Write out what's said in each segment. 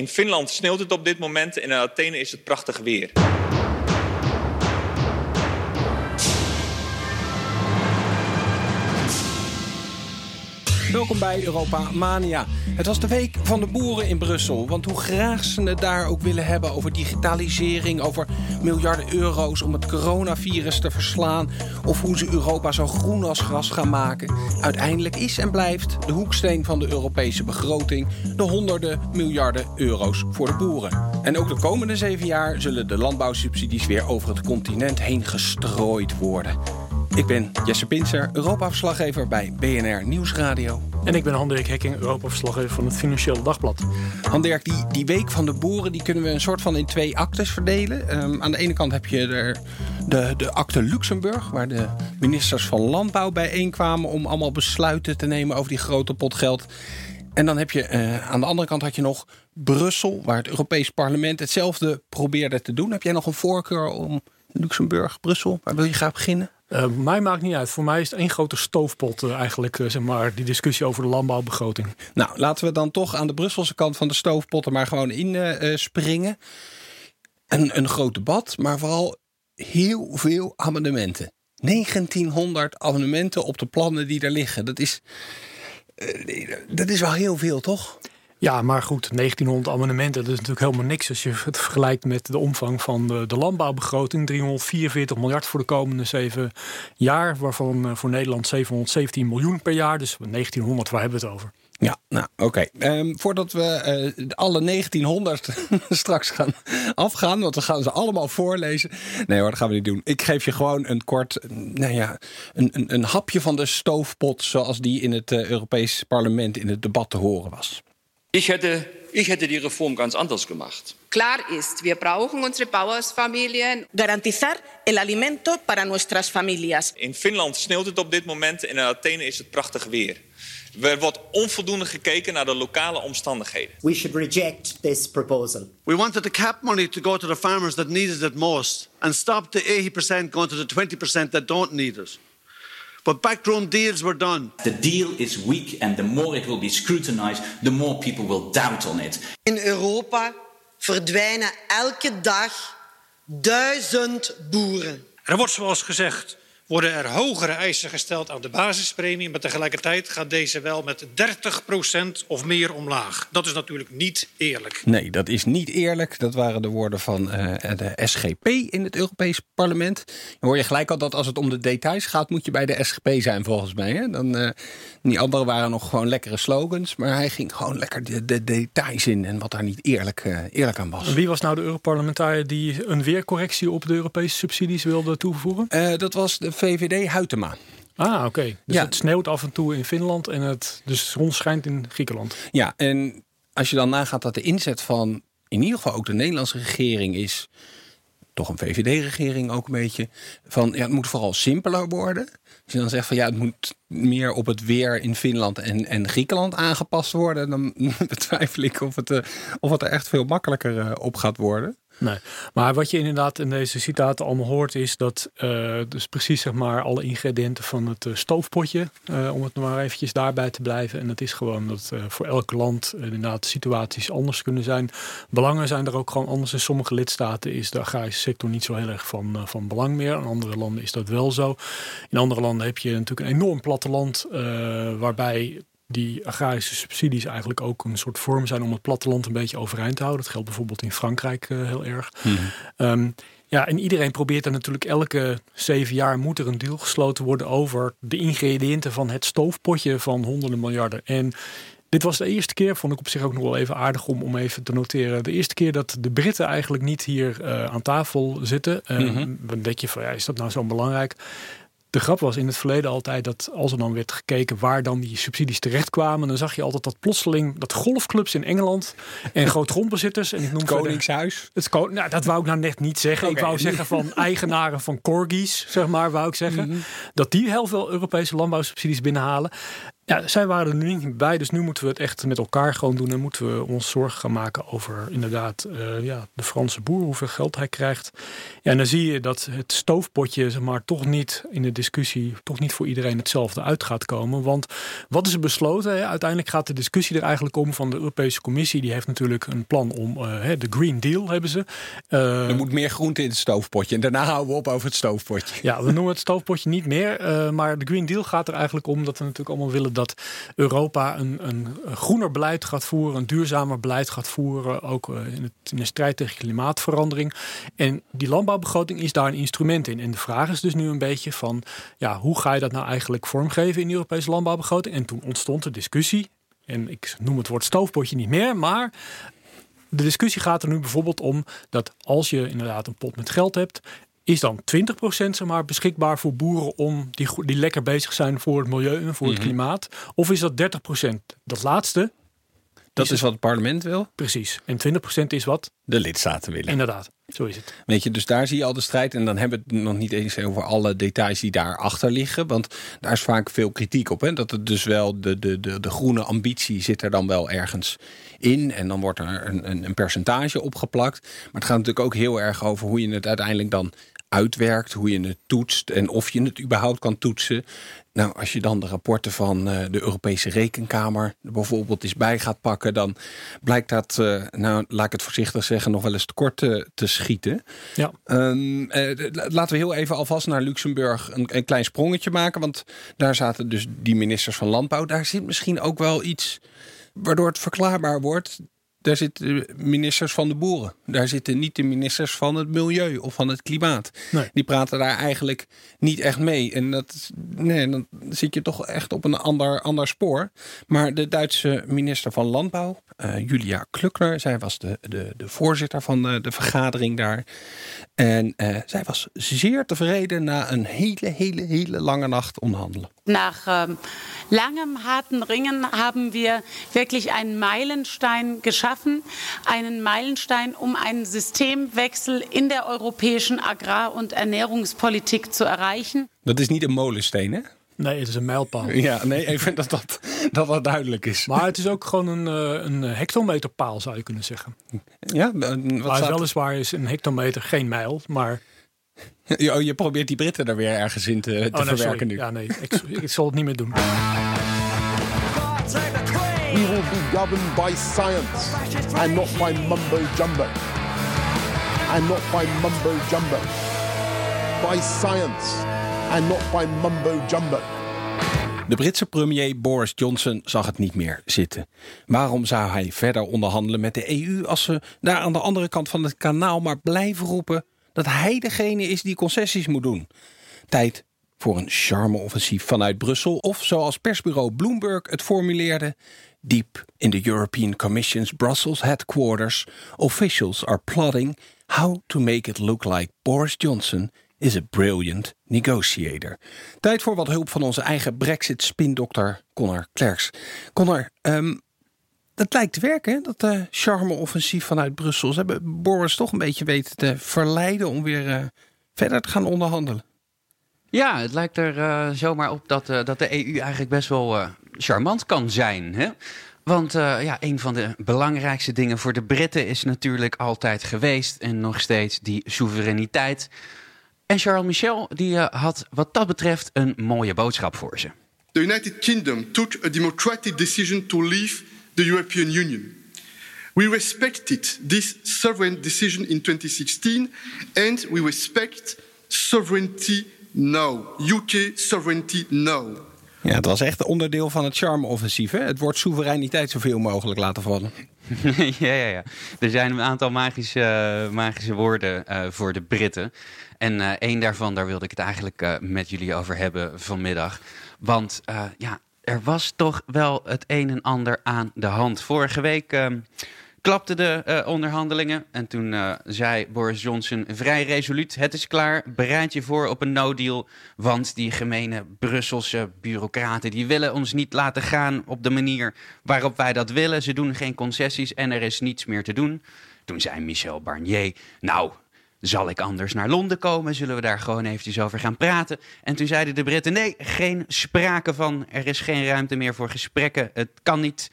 In Finland sneeuwt het op dit moment en in Athene is het prachtig weer. Welkom bij Europa Mania. Het was de week van de boeren in Brussel. Want hoe graag ze het daar ook willen hebben over digitalisering, over miljarden euro's om het coronavirus te verslaan, of hoe ze Europa zo groen als gras gaan maken, uiteindelijk is en blijft de hoeksteen van de Europese begroting de honderden miljarden euro's voor de boeren. En ook de komende zeven jaar zullen de landbouwsubsidies weer over het continent heen gestrooid worden. Ik ben Jesse Pinser, Europa-verslaggever bij BNR Nieuwsradio. En ik ben Handirk Hekking, Europa-verslaggever van het Financiële Dagblad. Handirk, die, die week van de boeren die kunnen we een soort van in twee actes verdelen. Ehm, aan de ene kant heb je er de, de acte Luxemburg, waar de ministers van Landbouw bijeenkwamen om allemaal besluiten te nemen over die grote pot geld. En dan heb je uh, aan de andere kant had je nog Brussel, waar het Europees Parlement hetzelfde probeerde te doen. Heb jij nog een voorkeur om Luxemburg, Brussel? Waar wil je graag beginnen? Uh, mij maakt niet uit. Voor mij is het één grote stoofpot uh, eigenlijk, uh, zeg maar, die discussie over de landbouwbegroting. Nou, laten we dan toch aan de Brusselse kant van de stoofpotten maar gewoon in springen. Een, een groot debat, maar vooral heel veel amendementen. 1900 amendementen op de plannen die er liggen. Dat is, dat is wel heel veel, toch? Ja, maar goed, 1900 amendementen, dat is natuurlijk helemaal niks als je het vergelijkt met de omvang van de, de landbouwbegroting. 344 miljard voor de komende zeven jaar, waarvan uh, voor Nederland 717 miljoen per jaar. Dus 1900, waar hebben we het over? Ja, nou oké. Um, voordat we uh, alle 1900 straks gaan afgaan, want we gaan ze allemaal voorlezen. Nee hoor, dat gaan we niet doen. Ik geef je gewoon een kort, nou ja, een, een, een hapje van de stoofpot zoals die in het uh, Europees Parlement in het debat te horen was. Ich hätte, ich hätte die Reform ganz anders gemacht. Klar ist, wir brauchen unsere Bauersfamilien. Garantizar el alimento para nuestras familias. In Finland sneeuwt het op dit moment en in Athene is het prachtig weer. Er wordt onvoldoende gekeken naar de lokale omstandigheden. We should reject this proposal. We wanted the cap money to go to the farmers that needed it most and stop the 80% going to the 20% that don't need it. But backroom deals were done. The deal is weak and the more it will be scrutinized, the more people will doubt on it. In Europa verdwijnen elke dag duizend boeren. Er wordt zoals gezegd worden er hogere eisen gesteld aan de basispremie, maar tegelijkertijd gaat deze wel met 30% of meer omlaag. Dat is natuurlijk niet eerlijk. Nee, dat is niet eerlijk. Dat waren de woorden van uh, de SGP in het Europees Parlement. Dan hoor je gelijk al dat als het om de details gaat, moet je bij de SGP zijn volgens mij. Hè? Dan, uh, die anderen waren nog gewoon lekkere slogans, maar hij ging gewoon lekker de, de details in en wat daar niet eerlijk, uh, eerlijk aan was. Wie was nou de Europarlementariër die een weercorrectie op de Europese subsidies wilde toevoegen? dat was de VVD Huytema. Ah, oké. Okay. Dus ja. het sneeuwt af en toe in Finland en het dus de zon schijnt in Griekenland. Ja, en als je dan nagaat dat de inzet van in ieder geval ook de Nederlandse regering is, toch een VVD-regering ook een beetje, van ja, het moet vooral simpeler worden. Als je dan zegt van ja, het moet meer op het weer in Finland en, en Griekenland aangepast worden, dan betwijfel ik of het, of het er echt veel makkelijker op gaat worden. Nee, maar wat je inderdaad in deze citaten allemaal hoort is dat uh, dus precies zeg maar alle ingrediënten van het uh, stoofpotje, uh, om het maar eventjes daarbij te blijven. En dat is gewoon dat voor elk land inderdaad situaties anders kunnen zijn. Belangen zijn er ook gewoon anders. In sommige lidstaten is de agrarische sector niet zo heel erg van, van belang meer. In andere landen is dat wel zo. In andere landen heb je natuurlijk een enorm platteland waarbij die agrarische subsidies eigenlijk ook een soort vorm zijn om het platteland een beetje overeind te houden. Dat geldt bijvoorbeeld in Frankrijk uh, heel erg. Mm -hmm. um, ja, en iedereen probeert er natuurlijk elke zeven jaar moet er een deal gesloten worden over de ingrediënten van het stoofpotje van honderden miljarden. En dit was de eerste keer, vond ik op zich ook nog wel even aardig om, om even te noteren. De eerste keer dat de Britten eigenlijk niet hier uh, aan tafel zitten. Uh, mm -hmm. Dan denk je van ja, is dat nou zo belangrijk? De grap was in het verleden altijd dat als er dan werd gekeken waar dan die subsidies terechtkwamen, dan zag je altijd dat plotseling dat golfclubs in Engeland en grootgrondbezitters en ik noem Koningshuis. Het nou, dat wou ik nou net niet zeggen. Okay. Ik wou zeggen van eigenaren van corgis, zeg maar, wou ik zeggen. Mm -hmm. Dat die heel veel Europese landbouwsubsidies binnenhalen. Ja, zij waren er nu niet bij, dus nu moeten we het echt met elkaar gewoon doen. En moeten we ons zorgen gaan maken over inderdaad uh, ja, de Franse boer, hoeveel geld hij krijgt. Ja, en dan zie je dat het stoofpotje, zeg maar, toch niet in de discussie, toch niet voor iedereen hetzelfde uit gaat komen. Want wat is er besloten? Uiteindelijk gaat de discussie er eigenlijk om van de Europese Commissie. Die heeft natuurlijk een plan om uh, de Green Deal hebben ze. Uh, er moet meer groente in het stoofpotje. En daarna houden we op over het stoofpotje. Ja, we noemen het stoofpotje niet meer. maar de Green Deal gaat er eigenlijk om dat we natuurlijk allemaal willen dat Europa een, een, groener beleid gaat voeren, een duurzamer beleid gaat voeren, ook eh, in, de strijd tegen klimaatverandering. En die landbouwbegroting is daar een instrument in. En de vraag is dus nu een beetje van, ja, hoe ga je dat nou eigenlijk vormgeven in de Europese landbouwbegroting? En toen ontstond de discussie, en ik noem het woord stoofpotje niet meer, maar de discussie gaat er nu bijvoorbeeld om dat als je inderdaad een pot met geld hebt is dan 20% zeg maar, beschikbaar voor boeren om die, die lekker bezig zijn voor het milieu en voor het mhm. klimaat? Of is dat 30%? Dat laatste. Dat is, wat het parlement wil? Precies. En 20% is wat? De lidstaten willen. Inderdaad, zo is het. Weet je, dus daar zie je al de strijd. En dan hebben we het nog niet eens over alle details die daarachter liggen. Want daar is vaak veel kritiek op. Hè? Dat het dus wel, de, de, de, de groene ambitie zit er dan wel ergens in. En dan wordt er een, een, een percentage opgeplakt. Maar het gaat natuurlijk ook heel erg over hoe je het uiteindelijk dan uitwerkt, hoe je het toetst en of je het überhaupt kan toetsen. Nou, als je dan de rapporten van uh, de Europese Rekenkamer bijvoorbeeld eens bij gaat pakken, dan blijkt dat, uh, nou laat ik het voorzichtig zeggen, nog wel eens tekort te, te schieten. Ja. Um, uh, laten we heel even alvast naar Luxemburg een, een, klein sprongetje maken, want daar zaten dus die ministers van Landbouw. Daar zit misschien ook wel iets waardoor het verklaarbaar wordt daar zitten ministers van de boeren. Daar zitten niet de ministers van het milieu of van het klimaat. Die praten daar eigenlijk niet echt mee. En dat, nee, dan zit je toch echt op een ander, ander spoor. Maar de Duitse minister van Landbouw, uh, Julia Klukner, zij was de, de, de voorzitter van de, de vergadering daar. En uh, zij was zeer tevreden na een hele, hele, hele lange nacht onderhandelen. Nach ähm, langem harten Ringen haben wir wirklich einen Meilenstein geschaffen, einen Meilenstein, um einen Systemwechsel in der europäischen Agrar- und Ernährungspolitik zu erreichen. Dat is niet een molensteen, hè? Nee, het is een mijlpaal. Ja, nee, even dat dat, dat dat duidelijk is. Maar het is ook gewoon een, eh, een hectometerpaal, zou je kunnen zeggen. Ja, wat maar staat... weliswaar is een hectometer geen mijl, maar je, oh, je probeert die Britten er weer ergens in te, te oh, nee, verwerken nu. Ja, nee, ik, ik zal het niet meer doen. We will be governed by science and not by mumbo jumbo. And not by mumbo jumbo. By science and not by mumbo jumbo. De Britse premier Boris Johnson zag het niet meer zitten. Waarom zou hij verder onderhandelen met de EU als ze daar aan de andere kant van het kanaal maar blijven roepen dat hij degene is die concessies moet doen. Tijd voor een charme-offensief vanuit Brussel, of zoals persbureau Bloomberg het formuleerde. Deep in the European Commission's Brussels headquarters, officials are plotting how to make it look like Boris Johnson is a brilliant negotiator. Tijd voor wat hulp van onze eigen Brexit-spindokter Connor Klerks. Connor, um, dat lijkt te werken, dat uh, charme-offensief vanuit Brussel. Ze hebben Boris toch een beetje weten te verleiden om weer uh, verder te gaan onderhandelen. Ja, het lijkt er uh, zomaar op dat, dat de EU eigenlijk best wel charmant kan zijn. Hè? Want ja, een van de belangrijkste dingen voor de Britten is natuurlijk altijd geweest en nog steeds die soevereiniteit. En Charles Michel die, had wat dat betreft een mooie boodschap voor ze. The United Kingdom took a democratic decision to leave the European Union. We respected this sovereign decision in 2016 and we respect sovereignty now. UK sovereignty now. Ja, het was echt onderdeel van het charme-offensief. Het wordt soevereiniteit zoveel mogelijk laten vallen. ja, ja, ja. Er zijn een aantal magische, magische woorden uh, voor de Britten. En uh, één daarvan, daar wilde ik het eigenlijk uh, met jullie over hebben vanmiddag. Want ja, er was toch wel het een en ander aan de hand. Vorige week uh, klapten de uh, onderhandelingen. En toen uh, zei Boris Johnson vrij resoluut: Het is klaar, bereid je voor op een no-deal. Want die gemene Brusselse bureaucraten die willen ons niet laten gaan op de manier waarop wij dat willen. Ze doen geen concessies en er is niets meer te doen. Toen zei Michel Barnier: Nou, Zal ik anders naar Londen komen? Zullen we daar gewoon eventjes over gaan praten? En toen zeiden de Britten: nee, geen sprake van. Er is geen ruimte meer voor gesprekken. Het kan niet.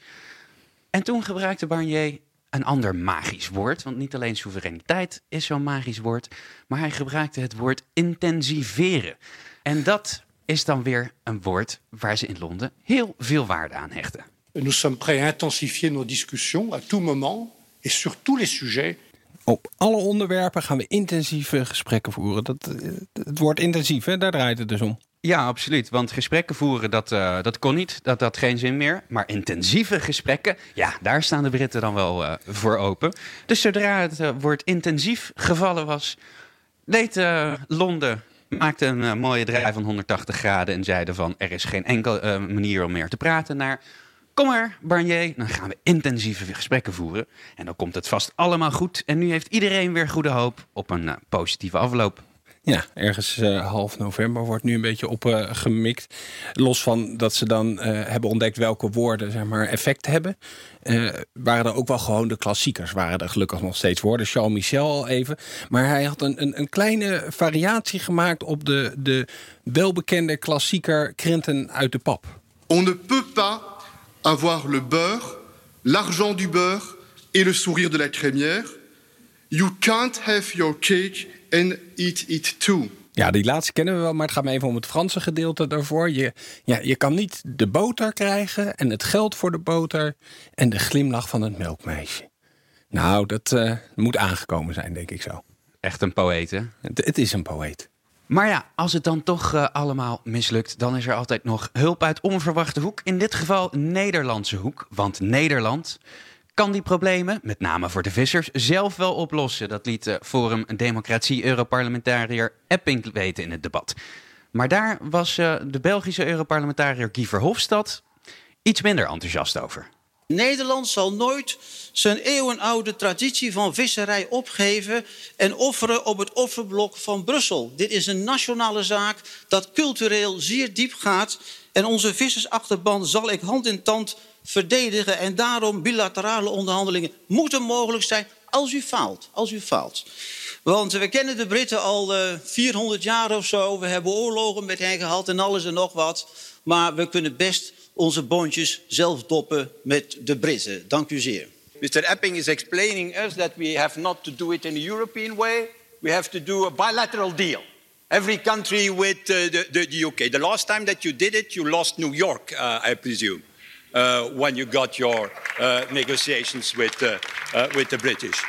En toen gebruikte Barnier een ander magisch woord. Want niet alleen soevereiniteit is zo'n magisch woord. Maar hij gebruikte het woord intensiveren. En dat is dan weer een woord waar ze in Londen heel veel waarde aan hechten. Nous sommes prêts à intensifier nos discussions à tout moment et sur tous les sujets. Op alle onderwerpen gaan we intensieve gesprekken voeren. Dat, eh, het woord intensief, hè, daar draait het dus om. Ja, absoluut. Want gesprekken voeren, dat, uh, dat kon niet. Dat had geen zin meer. Maar intensieve gesprekken, ja, daar staan de Britten dan wel uh, voor open. Dus zodra het uh, woord intensief gevallen was, deed Londen maakte een mooie draai van 180 graden en zeiden van er is geen enkele manier om meer te praten naar Kom maar, Barnier, dan gaan we intensieve gesprekken voeren. En dan komt het vast allemaal goed. En nu heeft iedereen weer goede hoop op een uh, positieve afloop. Ja, ergens uh, half november wordt nu een beetje opgemikt. Uh, Los van dat ze dan uh, hebben ontdekt welke woorden zeg maar, effect hebben. waren er ook wel gewoon de klassiekers. Waren er gelukkig nog steeds woorden. Charles Michel al even. Maar hij had een, een, een kleine variatie gemaakt op de, de welbekende klassieker Krenten uit de pap. On ne peut pas avoir le beurre, l'argent du beurre et le sourire de la crémière. You can't have your cake and eat it too. Ja, die laatste kennen we wel, maar het gaat me even om het Franse gedeelte daarvoor. Je, ja, je kan niet de boter krijgen en het geld voor de boter en de glimlach van het melkmeisje. Nou, dat uh, moet aangekomen zijn, denk ik zo. Echt een poëet, hè? Het, het is een poëet. Maar ja, als het dan toch uh, allemaal mislukt, dan is er altijd nog hulp uit onverwachte hoek. In dit geval Nederlandse hoek. Want Nederland kan die problemen, met name voor de vissers, zelf wel oplossen. Dat liet uh, Forum Democratie Europarlementariër Epping weten in het debat. Maar daar was uh, de Belgische Europarlementariër Guy Verhofstadt iets minder enthousiast over. Nederland zal nooit zijn eeuwenoude traditie van visserij opgeven en offeren op het offerblok van Brussel. Dit is een nationale zaak dat cultureel zeer diep gaat en onze vissersachterban zal ik hand in tand verdedigen en daarom bilaterale onderhandelingen moeten mogelijk zijn als u faalt. Als u faalt. Want we kennen de Britten al uh, 400 jaar of zo. We hebben oorlogen met hen gehad en alles en nog wat. Maar we kunnen best onze boontjes zelf doppen met de Britten. Dank u zeer. Mr. Epping is explaining us that we have not to do it in a European way. We have to do a bilateral deal. Every country with uh, the, the, the, UK. The last time that you did it, you lost New York, uh, I presume, uh, when you got your uh, negotiations with, uh, uh, with the British.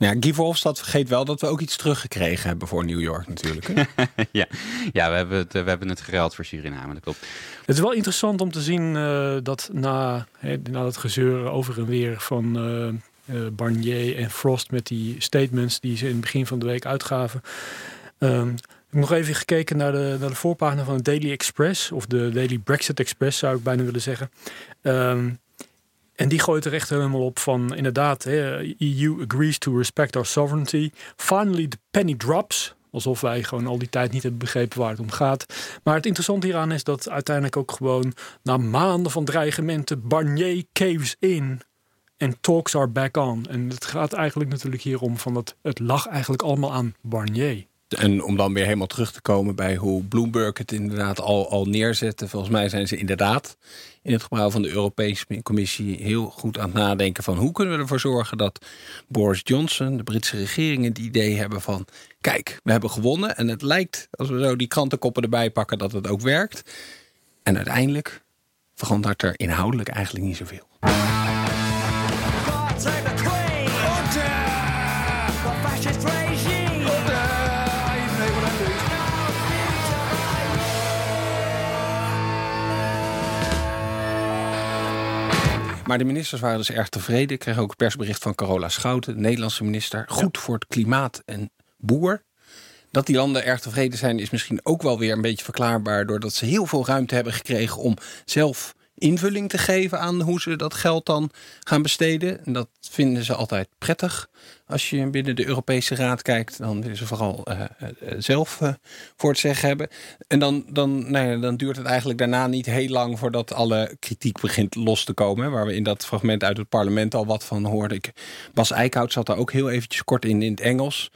Ja, Guy Verhofstadt vergeet wel dat we ook iets teruggekregen hebben voor New York natuurlijk. Hè? ja, ja we, hebben het, we hebben het geruild voor Suriname, dat klopt. Het is wel interessant om te zien uh, dat na, he, na dat gezeur over en weer van uh, uh, Barnier en Frost met die statements die ze in het begin van de week uitgaven. Um, ik heb nog even gekeken naar de, naar de voorpagina van de Daily Express, of de Daily Brexit Express zou ik bijna willen zeggen. Um, en die gooit er echt helemaal op van inderdaad, hè, EU agrees to respect our sovereignty. Finally the penny drops. Alsof wij gewoon al die tijd niet hebben begrepen waar het om gaat. Maar het interessante hieraan is dat uiteindelijk ook gewoon na maanden van dreigementen Barnier caves in. En talks are back on. En het gaat eigenlijk natuurlijk hier om van dat het lag eigenlijk allemaal aan Barnier. En om dan weer helemaal terug te komen bij hoe Bloomberg het inderdaad al, al neerzette. Volgens mij zijn ze inderdaad in het gebouw van de Europese Commissie heel goed aan het nadenken van hoe kunnen we ervoor zorgen dat Boris Johnson, de Britse regering, het idee hebben van kijk, we hebben gewonnen en het lijkt als we zo die krantenkoppen erbij pakken dat het ook werkt. En uiteindelijk verandert er inhoudelijk eigenlijk niet zoveel. Maar de ministers waren dus erg tevreden. Ik kreeg ook een persbericht van Carola Schouten, de Nederlandse minister. Goed voor het klimaat en boer. Dat die landen erg tevreden zijn is misschien ook wel weer een beetje verklaarbaar... doordat ze heel veel ruimte hebben gekregen om zelf invulling te geven aan hoe ze dat geld dan gaan besteden. En dat vinden ze altijd prettig. Als je binnen de Europese Raad kijkt, dan willen ze vooral uh, uh, zelf uh, voor het zeggen hebben. En dan, dan, nou ja, dan duurt het eigenlijk daarna niet heel lang voordat alle kritiek begint los te komen. Waar we in dat fragment uit het parlement al wat van hoorden. Bas Eickhout zat daar ook heel eventjes kort in in het Engels.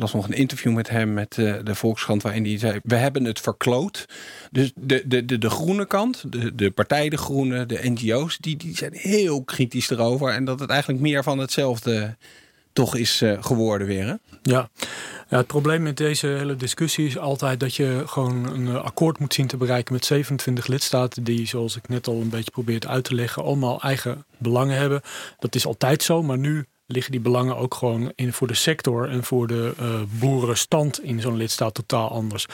Las nog een interview met hem met uh, de Volkskrant waarin hij zei: we hebben het verkloot. Dus de, de, de, de groene kant, de, de partij De Groene, de NGO's, die, die zijn heel kritisch erover en dat het eigenlijk meer van hetzelfde toch is uh, geworden weer. Hè? Ja. ja, het probleem met deze hele discussie is altijd dat je gewoon een akkoord moet zien te bereiken met 27 lidstaten die, zoals ik net al een beetje probeerde uit te leggen, allemaal eigen belangen hebben. Dat is altijd zo, maar nu liggen die belangen ook gewoon in voor de sector en voor de uh, boerenstand in zo'n lidstaat totaal anders.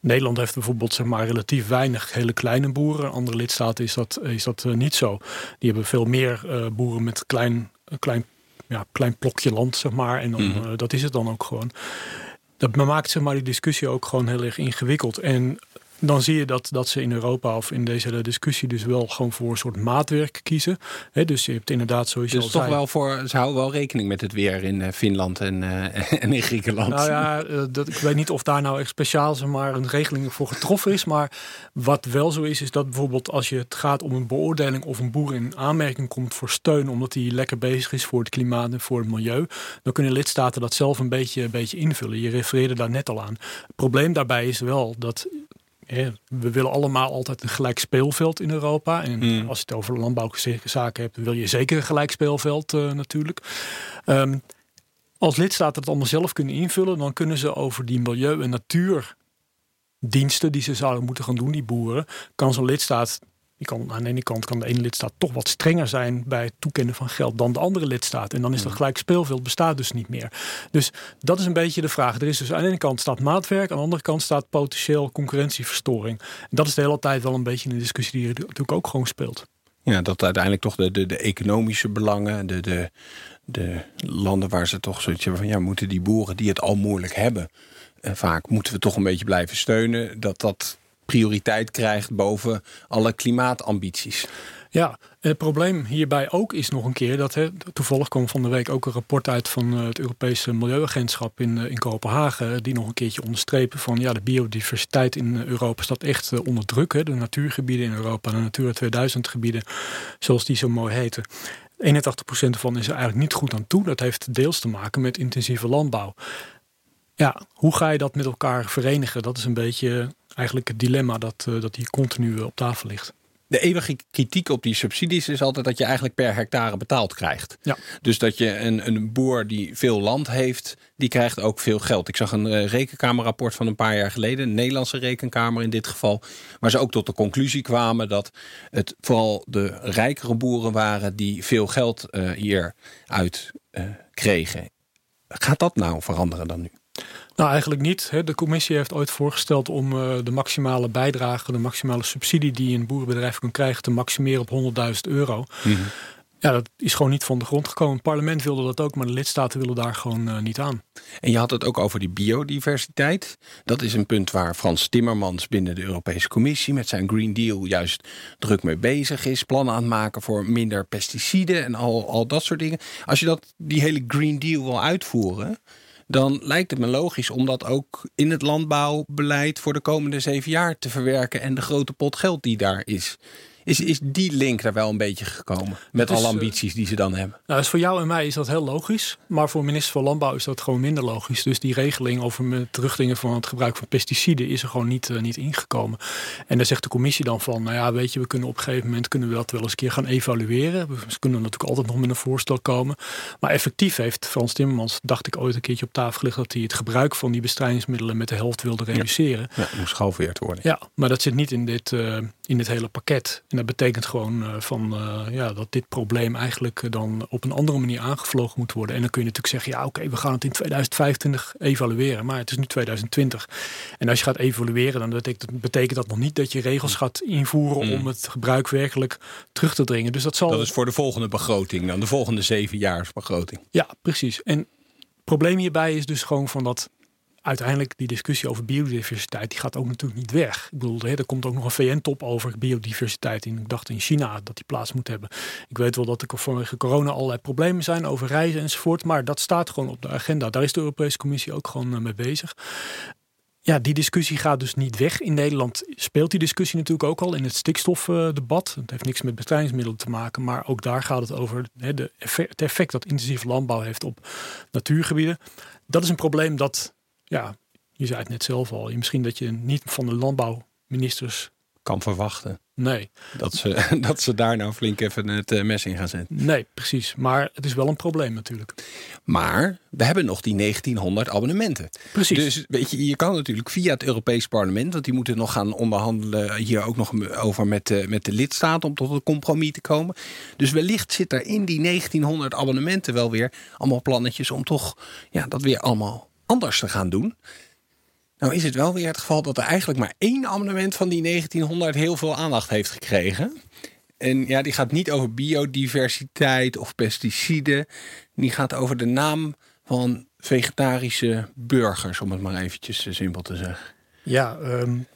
Nederland heeft bijvoorbeeld zeg maar, relatief weinig hele kleine boeren. Andere lidstaten is dat, is dat uh, niet zo. Die hebben veel meer uh, boeren met klein, een klein, ja, klein plokje land, zeg maar. En dan, mm -hmm. dat is het dan ook gewoon. Dat maakt zeg maar, die discussie ook gewoon heel erg ingewikkeld. En dan zie je dat, dat ze in Europa of in deze hele discussie dus wel gewoon voor een soort maatwerk kiezen. dus je hebt inderdaad zoals je dus toch zei... wel voor, ze houden wel rekening met het weer in uh, Finland en, uh, en in Griekenland. Nou ja, uh, dat, ik weet niet of daar nou echt speciaal maar, een regeling voor getroffen is. Maar wat wel zo is, is dat bijvoorbeeld als je het gaat om een beoordeling of een boer in aanmerking komt voor steun, omdat hij lekker bezig is voor het klimaat en voor het milieu, dan kunnen lidstaten dat zelf een beetje, een beetje invullen. Je refereerde daar net al aan. Het probleem daarbij is wel dat we willen allemaal altijd een gelijk speelveld in Europa. En mm. als je het over landbouwzaken hebt, wil je zeker een gelijk speelveld uh, natuurlijk. Um, als lidstaten het allemaal zelf kunnen invullen, dan kunnen ze over die milieu- en natuurdiensten die ze zouden moeten gaan doen, die boeren, kan zo'n lidstaat die kan, aan de ene kant kan de ene lidstaat toch wat strenger zijn bij het toekennen van geld dan de andere lidstaat. En dan is dat gelijk speelveld, bestaat dus niet meer. Dus dat is een beetje de vraag. Er is dus aan de ene kant staat maatwerk, aan de andere kant staat potentieel concurrentieverstoring. En dat is de hele tijd wel een beetje een discussie die er natuurlijk ook gewoon speelt. Ja, dat uiteindelijk toch de, de, de economische belangen, de, de, de landen waar ze toch zoiets hebben van ja, moeten die boeren die het al moeilijk hebben, eh, vaak moeten we toch een beetje blijven steunen. Dat dat prioriteit krijgt boven alle klimaatambities. Ja, het probleem hierbij ook is nog een keer dat hè, toevallig kwam van de week ook een rapport uit van het Europese Milieuagentschap in, in Kopenhagen, die nog een keertje onderstrepen van ja, de biodiversiteit in Europa staat echt onder druk. De natuurgebieden in Europa, de Natura 2000 gebieden, zoals die zo mooi heten. 81% ervan is er eigenlijk niet goed aan toe. Dat heeft deels te maken met intensieve landbouw. Ja, hoe ga je dat met elkaar verenigen? Dat is een beetje eigenlijk het dilemma dat, uh, dat hier continu op tafel ligt. De eeuwige kritiek op die subsidies is altijd dat je eigenlijk per hectare betaald krijgt. Ja. Dus dat je een, een boer die veel land heeft, die krijgt ook veel geld. Ik zag een uh, rekenkamerrapport van een paar jaar geleden, een Nederlandse rekenkamer in dit geval, waar ze ook tot de conclusie kwamen dat het vooral de rijkere boeren waren die veel geld uh, hieruit kregen. Gaat dat nou veranderen dan nu? Nou, eigenlijk niet. De commissie heeft ooit voorgesteld om de maximale bijdrage, de maximale subsidie die een boerenbedrijf kan krijgen, te maximeren op 100.000 euro. Mm -hmm. Ja, dat is gewoon niet van de grond gekomen. Het parlement wilde dat ook, maar de lidstaten willen daar gewoon uh, niet aan. En je had het ook over die biodiversiteit. Dat is een punt waar Frans Timmermans binnen de Europese Commissie met zijn Green Deal juist druk mee bezig is. Plannen aan het maken voor minder pesticiden en al, al dat soort dingen. Als je dat, die hele Green Deal wil uitvoeren, dan lijkt het me logisch om dat ook in het landbouwbeleid voor de komende zeven jaar te verwerken en de grote pot geld die daar is. Is, is die link daar wel een beetje gekomen? Met alle ambities die ze dan hebben? Nou, dus voor jou en mij is dat heel logisch. Maar voor minister van Landbouw is dat gewoon minder logisch. Dus die regeling over het terugdringen van het gebruik van pesticiden is er gewoon niet, uh, niet ingekomen. En daar zegt de commissie dan van, nou ja, weet je, we kunnen op een gegeven moment kunnen we dat wel eens een keer gaan evalueren. We kunnen natuurlijk altijd nog met een voorstel komen. Maar effectief heeft Frans Timmermans, dacht ik ooit een keertje op tafel gelegd, dat hij het gebruik van die bestrijdingsmiddelen met de helft wilde reduceren. Ja, ja moest gehalveerd worden. Ja, maar dat zit niet in dit, uh, in dit hele pakket. En dat betekent gewoon uh, van, uh, ja, dat dit probleem eigenlijk uh, dan op een andere manier aangevlogen moet worden. En dan kun je natuurlijk zeggen, ja oké, okay, we gaan het in 2025 evalueren. Maar het is nu 2020. En als je gaat evalueren, dan betekent, betekent dat nog niet dat je regels gaat invoeren Mm. om het gebruik werkelijk terug te dringen. Dus dat zal... Dat is voor de volgende begroting dan, de volgende zevenjaarsbegroting. Ja, precies. En het probleem hierbij is dus gewoon van dat uiteindelijk die discussie over biodiversiteit, die gaat ook natuurlijk niet weg. Ik bedoel, er komt ook nog een VN-top over biodiversiteit in. Ik dacht in China dat die plaats moet hebben. Ik weet wel dat er vanwege corona allerlei problemen zijn over reizen enzovoort, maar dat staat gewoon op de agenda. Daar is de Europese Commissie ook gewoon mee bezig. Ja, die discussie gaat dus niet weg. In Nederland speelt die discussie natuurlijk ook al in het stikstofdebat. Het heeft niks met bestrijdingsmiddelen te maken, maar ook daar gaat het over hè, de effect, het effect dat intensieve landbouw heeft op natuurgebieden. Dat is een probleem dat, ja, je zei het net zelf al, misschien dat je niet van de landbouwministers kan verwachten. Nee. Dat ze, dat ze daar nou flink even het eh, mes in gaan zetten. Nee, precies. Maar het is wel een probleem natuurlijk. Maar we hebben nog die 1900 abonnementen. Precies. Dus weet je, je kan natuurlijk via het Europees Parlement, want die moeten nog gaan onderhandelen hier ook nog over met, de, met de lidstaten om tot een compromis te komen. Dus wellicht zit er in die 1900 abonnementen wel weer allemaal plannetjes om toch ja, dat weer allemaal anders te gaan doen. Nou is het wel weer het geval dat er eigenlijk maar één amendement van die 1900 heel veel aandacht heeft gekregen. En ja, die gaat niet over biodiversiteit of pesticiden. Die gaat over de naam van vegetarische burgers, om het maar eventjes simpel te zeggen. Ja, um,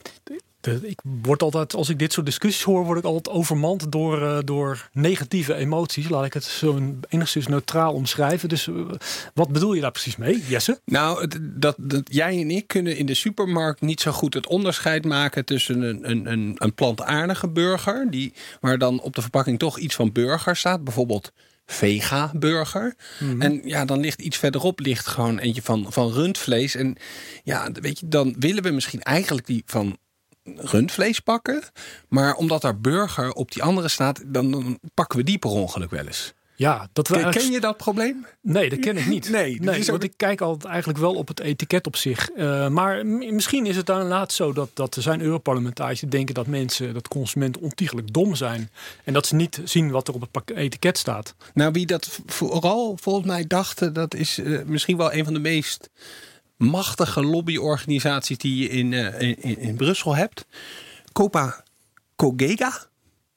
ik word altijd, als ik dit soort discussies hoor, word ik altijd overmand door, uh, door negatieve emoties. Laat ik het zo enigszins neutraal omschrijven. Dus uh, wat bedoel je daar precies mee, Jesse? Nou, dat, dat, jij en ik kunnen in de supermarkt niet zo goed het onderscheid maken tussen een, een, een, een plantaardige burger, die, waar dan op de verpakking toch iets van burger staat, bijvoorbeeld vega-burger. Mm En ja, dan ligt iets verderop ligt gewoon eentje van, van rundvlees. En ja, weet je, dan willen we misschien eigenlijk die van rundvlees pakken. Maar omdat daar burger op die andere staat, dan, dan pakken we die per ongeluk wel eens. Ja, dat we ken, ken je dat probleem? Nee, dat ken ik niet. nee, nee want ik kijk altijd eigenlijk wel op het etiket op zich. Uh, maar misschien is het dan inderdaad zo dat, dat er zijn Europarlementariërs die denken dat mensen, dat consumenten ontiegelijk dom zijn. En dat ze niet zien wat er op het etiket staat. Nou, wie dat vooral volgens mij dachten, dat is uh, misschien wel een van de meest machtige lobbyorganisaties die je in, uh, in, in, Brussel hebt. Copa Cogega.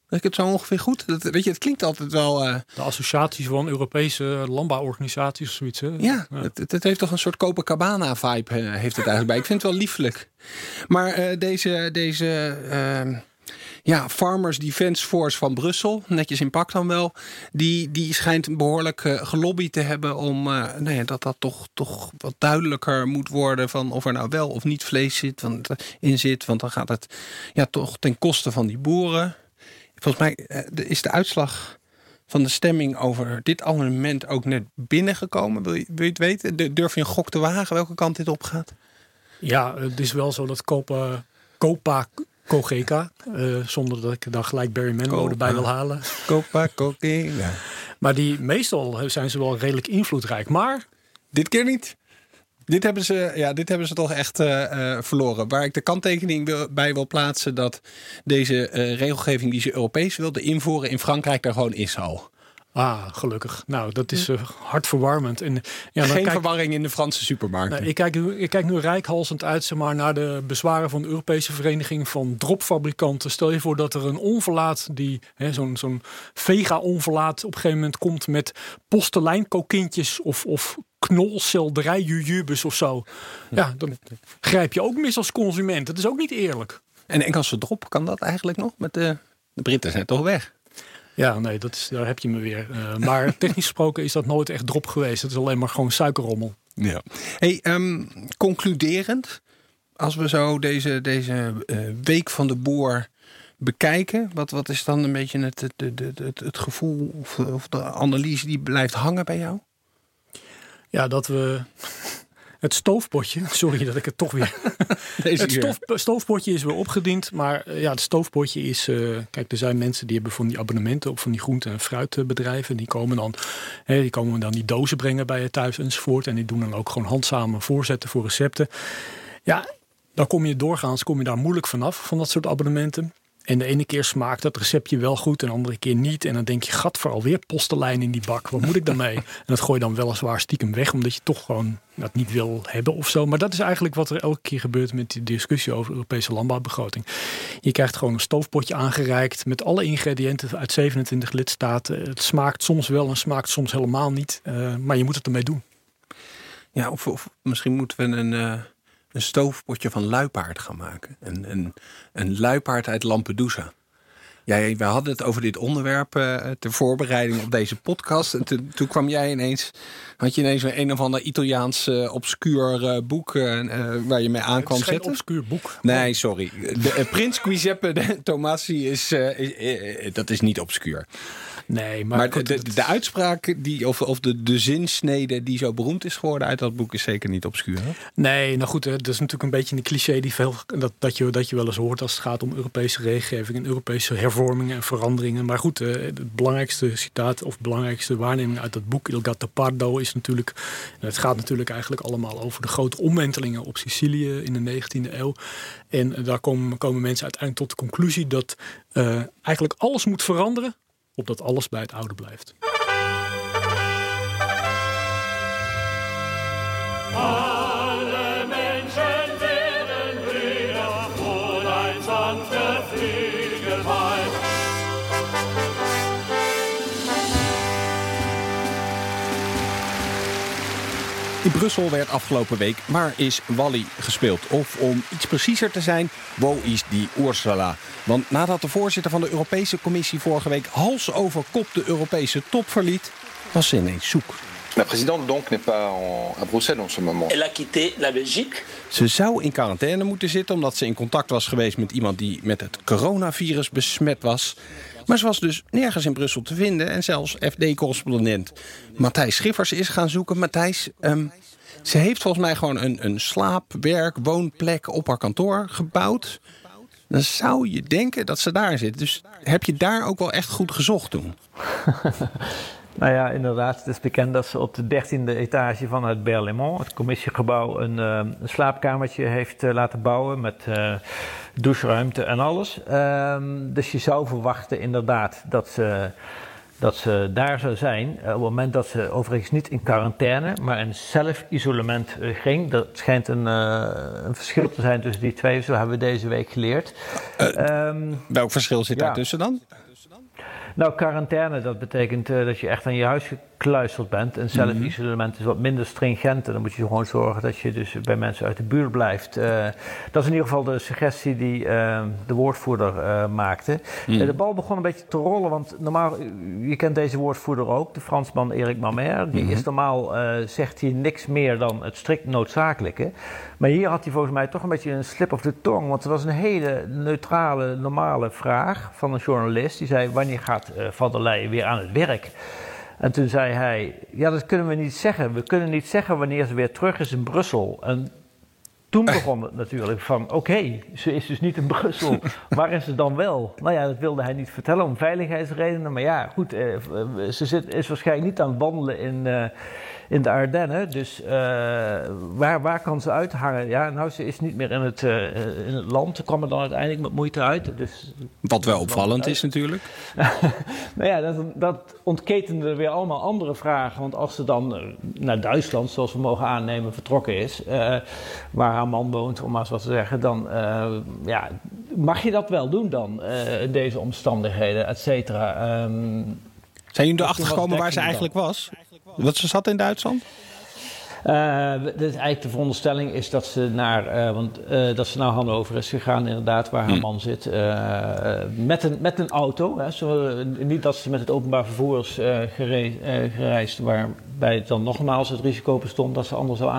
Zeg ik het zo ongeveer goed? Dat, weet je, het klinkt altijd wel... Uh... De associaties van Europese landbouworganisaties of zoiets. Hè? Ja, ja. Het, het, heeft toch een soort Copacabana-vibe uh, heeft het eigenlijk bij. Ik vind het wel liefelijk. Maar deze... deze ehm, ja, Farmers Defence Force van Brussel, netjes in pak dan wel, die, die schijnt behoorlijk uh, gelobbyd te hebben om uh, nou ja, dat dat toch, toch wat duidelijker moet worden van of er nou wel of niet vlees zit, want, uh, in zit. Want dan gaat het ja, toch ten koste van die boeren. Volgens mij is de uitslag van de stemming over dit amendement ook net binnengekomen. Wil je, wil je het weten? Durf je een gok te wagen welke kant dit op gaat? Ja, het is wel zo dat Copa, Copa Cogeka. Uh, zonder dat ik dan gelijk Barry Manilow erbij wil halen. Copa Cogeka. Maar die meestal zijn ze wel redelijk invloedrijk. Maar... Dit keer niet. Dit hebben ze, ja, dit hebben ze toch echt uh, uh, verloren. Waar ik de kanttekening wil, bij wil plaatsen dat deze uh, regelgeving die ze Europees wilde invoeren in Frankrijk daar gewoon is al. Ah, gelukkig. Nou, dat is uh, hartverwarmend. En, ja, Geen kijk, verwarring in de Franse supermarkt. Nou, ik, kijk, ik kijk nu rijkhalsend uit zeg maar, naar de bezwaren van de Europese Vereniging van Dropfabrikanten. Stel je voor dat er een onverlaat, die zo'n zo'n vega-onverlaat, op een gegeven moment komt met postelijnkokintjes of, of knolselderij-jujubes of zo. Ja, dan grijp je ook mis als consument. Dat is ook niet eerlijk. En Engelse drop, kan dat eigenlijk nog? Met de, de Britten zijn toch weg? Ja, nee, dat is, daar heb je me weer. Uh, maar technisch gesproken is dat nooit echt drop geweest. Het is alleen maar gewoon suikerrommel. Ja. Hey, um, concluderend, als we zo deze, deze uh, week van de boer bekijken, wat, wat is dan een beetje het, het, het, het, het gevoel of, of de analyse die blijft hangen bij jou? Ja, dat we het stoofpotje, sorry dat ik het toch weer. Deze het stof, stoofpotje is weer opgediend. Maar eh, ja, het stoofpotje is. Uh, kijk, er zijn mensen die hebben van die abonnementen op van die groente- en fruitbedrijven. Die komen dan, hè, die komen dan die dozen brengen bij je thuis enzovoort. En die doen dan ook gewoon handzame voorzetten voor recepten. Ja, dan kom je doorgaans kom je daar moeilijk vanaf van dat soort abonnementen. En de ene keer smaakt dat receptje wel goed en de andere keer niet. En dan denk je, gat voor alweer postelijn in die bak. Wat moet ik daarmee? en dat gooi je dan weliswaar stiekem weg, omdat je toch gewoon dat niet wil hebben of zo. Maar dat is eigenlijk wat er elke keer gebeurt met die discussie over de Europese landbouwbegroting. Je krijgt gewoon een stoofpotje aangereikt met alle ingrediënten uit 27 lidstaten. Het smaakt soms wel en smaakt soms helemaal niet. Uh, maar je moet het ermee doen. Ja, of, of misschien moeten we een... Uh een stoofpotje van luipaard gaan maken. Een, een, een luipaard uit Lampedusa. Ja, we hadden het over dit onderwerp uh, ter voorbereiding op deze podcast. En toen, toen kwam jij ineens, had je ineens een, of ander Italiaans uh, obscuur uh, boek waar je mee aan kwam zetten. Een obscuur boek. Nee, sorry. De, Prins Giuseppe de Tomassi is, is, dat is niet obscuur. Nee, maar, maar goed, de, de, de, uitspraak die, of, of de, de zinsnede die zo beroemd is geworden uit dat boek is zeker niet obscuur. Hè? Nee, nou goed, dat is natuurlijk een beetje een cliché die veel, dat, dat, je, dat je wel eens hoort als het gaat om Europese regelgeving en Europese hervormingen en veranderingen. Maar goed, het belangrijkste citaat of belangrijkste waarneming uit dat boek Il Gatto Pardo is natuurlijk, het gaat natuurlijk eigenlijk allemaal over de grote omwentelingen op Sicilië in de 19e eeuw. En daar komen, komen mensen uiteindelijk tot de conclusie dat uh, eigenlijk alles moet veranderen opdat alles bij het oude blijft. Alle Brussel werd afgelopen week Waar is Wally gespeeld? Of om iets preciezer te zijn, Wo is die Ursula? Want nadat de voorzitter van de Europese Commissie vorige week hals over kop de Europese top verliet, was ze ineens zoek. La présidente donc n'est pas en, à Bruxelles en ce moment. Elle a quitté la Belgique. Ze zou in quarantaine moeten zitten omdat ze in contact was geweest met iemand die met het coronavirus besmet was. Maar ze was dus nergens in Brussel te vinden. En zelfs FD-correspondent Matthijs Schiffers is gaan zoeken. Matthijs, um, ze heeft volgens mij gewoon een, een slaap, werk, woonplek op haar kantoor gebouwd. Dan zou je denken dat ze daar zit. Dus heb je daar ook wel echt goed gezocht toen? Nou ja, inderdaad. Het is bekend dat ze op de dertiende etage van het Berlaymont, het commissiegebouw, een, uh, een slaapkamertje heeft uh, laten bouwen met uh, doucheruimte en alles. Um, dus je zou verwachten inderdaad dat ze, dat ze daar zou zijn. op het moment dat ze overigens niet in quarantaine, maar in zelfisolement ging. Dat schijnt een, een, verschil te zijn tussen die twee, zo hebben we deze week geleerd. Um, welk verschil zit ja. daartussen dan? Nou, quarantaine, dat betekent uh, dat je echt aan je huis gekluisterd bent. En zelfisolement is wat minder stringent. En dan moet je gewoon zorgen dat je dus bij mensen uit de buurt blijft. Uh, dat is in ieder geval de suggestie die uh, de woordvoerder maakte. Mm. de bal begon een beetje te rollen, want normaal, je kent deze woordvoerder ook, de Fransman Erik Mamer. Die mm -hmm. is normaal, zegt hij niks meer dan het strikt noodzakelijke. Maar hier had hij volgens mij toch een beetje een slip of the tongue. Want het was een hele neutrale, normale vraag van een journalist. Die zei, wanneer gaat Van der Leyen weer aan het werk? En toen zei hij: Ja, dat kunnen we niet zeggen. We kunnen niet zeggen wanneer ze weer terug is in Brussel. En toen begon het natuurlijk van: Oké, okay, ze is dus niet in Brussel. Waar is ze dan wel? Nou ja, dat wilde hij niet vertellen om veiligheidsredenen. Maar ja, goed, eh, ze zit, is waarschijnlijk niet aan het wandelen in. Uh, in de Ardennen. Dus uh, waar, waar kan ze uithangen? Ja, nou, ze is niet meer in het, uh, in het land. Ze kwam er dan uiteindelijk met moeite uit. Dus, Wat wel opvallend is natuurlijk. nou ja, dat, dat ontketende weer allemaal andere vragen. Want als ze dan naar Duitsland, zoals we mogen aannemen, vertrokken is... Waar haar man woont, om maar eens wat te zeggen... dan ja, mag je dat wel doen dan, in deze omstandigheden, et cetera. Um, Zijn jullie erachter gekomen waar ze eigenlijk was? Wat ze zat in Duitsland? Uh, dus eigenlijk de veronderstelling is dat ze naar, uh, want, uh, dat ze naar Hannover is gegaan, inderdaad, waar haar hmm. man zit, met, een, met een auto. Hè. Zo, niet dat ze met het openbaar vervoer is gereisd, waarbij dan nogmaals het risico bestond dat ze anders zou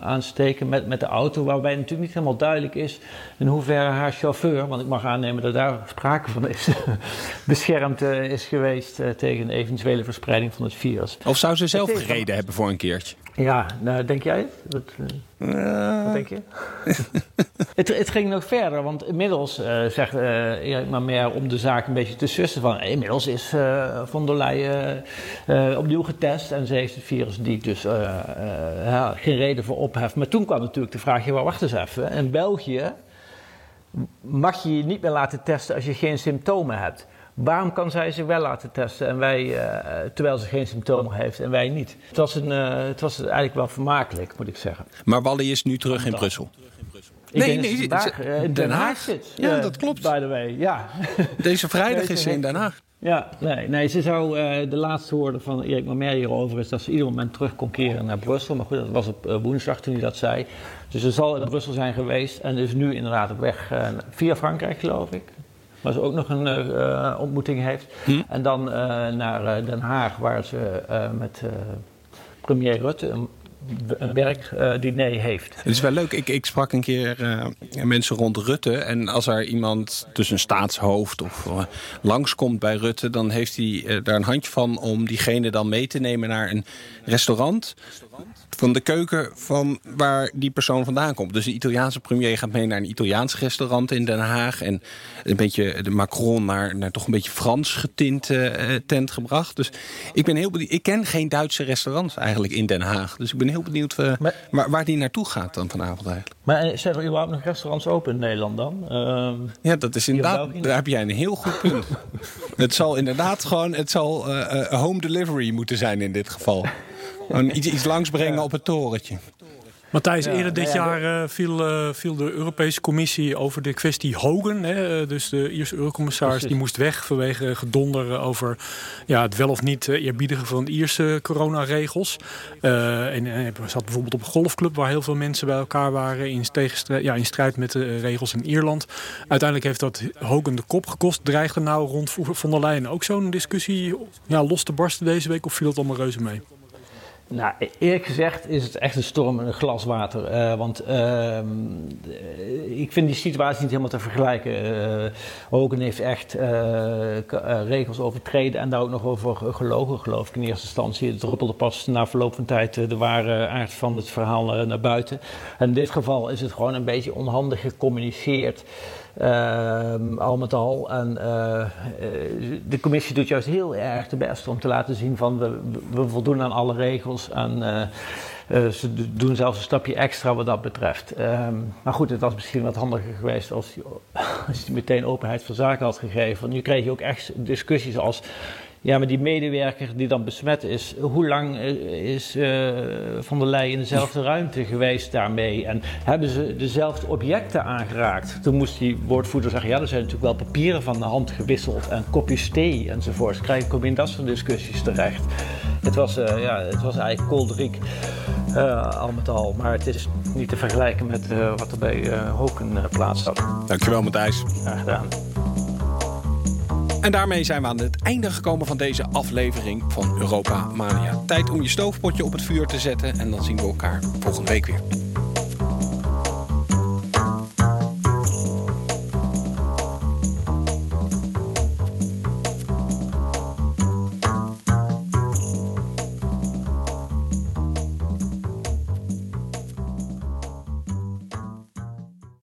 aansteken met, met de auto, waarbij natuurlijk niet helemaal duidelijk is in hoeverre haar chauffeur, want ik mag aannemen dat daar sprake van is, beschermd is geweest tegen een eventuele verspreiding van het virus. Of zou ze zelf gereden hebben voor een keertje? Ja, nou, denk jij Wat, uh, wat denk je? het, het, ging nog verder, want inmiddels uh, zegt uh, Erik maar meer om de zaak een beetje te sussen van... inmiddels is Von der Leyen opnieuw getest en ze heeft het virus die dus ja, geen reden voor opheft. Maar toen kwam natuurlijk de vraag, ja, wacht eens even. In België mag je je niet meer laten testen als je geen symptomen hebt. Waarom kan zij zich wel laten testen en wij, uh, terwijl ze geen symptomen heeft en wij niet? Het was, een, uh, het was eigenlijk wel vermakelijk, moet ik zeggen. Maar Wally is nu terug in Brussel. Ik nee, nee, vandaag, in Den Haag zit. Ja, dat klopt. By the way, ja. Deze vrijdag is ze in Den Haag. Ja, nee, nee ze zou, uh, de laatste woorden van Erik Mamer hierover is dat ze ieder moment terug kon keren naar Brussel. Maar goed, dat was op uh, woensdag toen hij dat zei. Dus ze zal in Brussel zijn geweest en is nu inderdaad op weg uh, via Frankrijk, geloof ik. Waar ze ook nog een uh, ontmoeting heeft. Hm. En dan uh, naar Den Haag, waar ze met premier Rutte een, een werkdiner heeft. Het is wel leuk. Ik, ik sprak een keer mensen rond Rutte. En als er iemand, dus een staatshoofd of langskomt bij Rutte... dan heeft hij daar een handje van om diegene dan mee te nemen naar een restaurant van de keuken van waar die persoon vandaan komt. Dus de Italiaanse premier gaat mee naar een Italiaans restaurant in Den Haag. En een beetje de Macron naar, naar toch een beetje Frans getinte uh, tent gebracht. Dus ik ben heel benieuwd. Ik ken geen Duitse restaurants eigenlijk in Den Haag. Dus ik ben heel benieuwd uh, maar, waar, waar die naartoe gaat dan vanavond eigenlijk. Maar uh, zijn er überhaupt nog restaurants open in Nederland dan? Ehm, ja, dat is inderdaad. Daar heb jij een heel goed punt. het zal inderdaad gewoon. Het zal home delivery moeten zijn in dit geval. Gewoon iets, iets langsbrengen op het torentje. Matthijs, eerder dit jaar uh, viel, uh, viel, de Europese Commissie over de kwestie Hogan. Hè, dus de Ierse Eurocommissaris die moest weg vanwege gedonder over ja, het wel of niet eerbiedigen van de Ierse coronaregels. Uh, en hij zat bijvoorbeeld op een golfclub waar heel veel mensen bij elkaar waren in, ja, in strijd met de regels in Ierland. Uiteindelijk heeft dat Hogan de kop gekost. Dreigde nou rond von der Leyen ook zo'n discussie ja, los te barsten deze week of viel het allemaal reuze mee? Nou, eerlijk gezegd is het echt een storm in een glas water. Uh, want uh, ik vind die situatie niet helemaal te vergelijken. Uh, Hogan heeft echt regels overtreden en daar ook nog over gelogen, geloof ik, in eerste instantie. Het druppelde pas na verloop van tijd de ware aard van het verhaal naar buiten. En in dit geval is het gewoon een beetje onhandig gecommuniceerd. Uh, al met al. En uh, de commissie doet juist heel erg de best om te laten zien van we, voldoen aan alle regels. En uh, ze doen zelfs een stapje extra wat dat betreft. Um, maar goed, het was misschien wat handiger geweest als hij meteen openheid van zaken had gegeven. Want nu kreeg je ook echt discussies als ja, maar die medewerker die dan besmet is, hoe lang is uh, Van der Leyen in dezelfde ruimte geweest daarmee? En hebben ze dezelfde objecten aangeraakt? Toen moest die woordvoerder zeggen, ja, er zijn natuurlijk wel papieren van de hand gewisseld en kopjes thee enzovoort. Krijg ik in dat soort discussies terecht. Het was, uh, ja, het was eigenlijk kolderiek, uh, al met al. Maar het is niet te vergelijken met wat er bij Hoken plaats had. Dankjewel Matthijs. Graag gedaan. En daarmee zijn we aan het einde gekomen van deze aflevering van Europa Mania. Tijd om je stoofpotje op het vuur te zetten en dan zien we elkaar volgende week weer.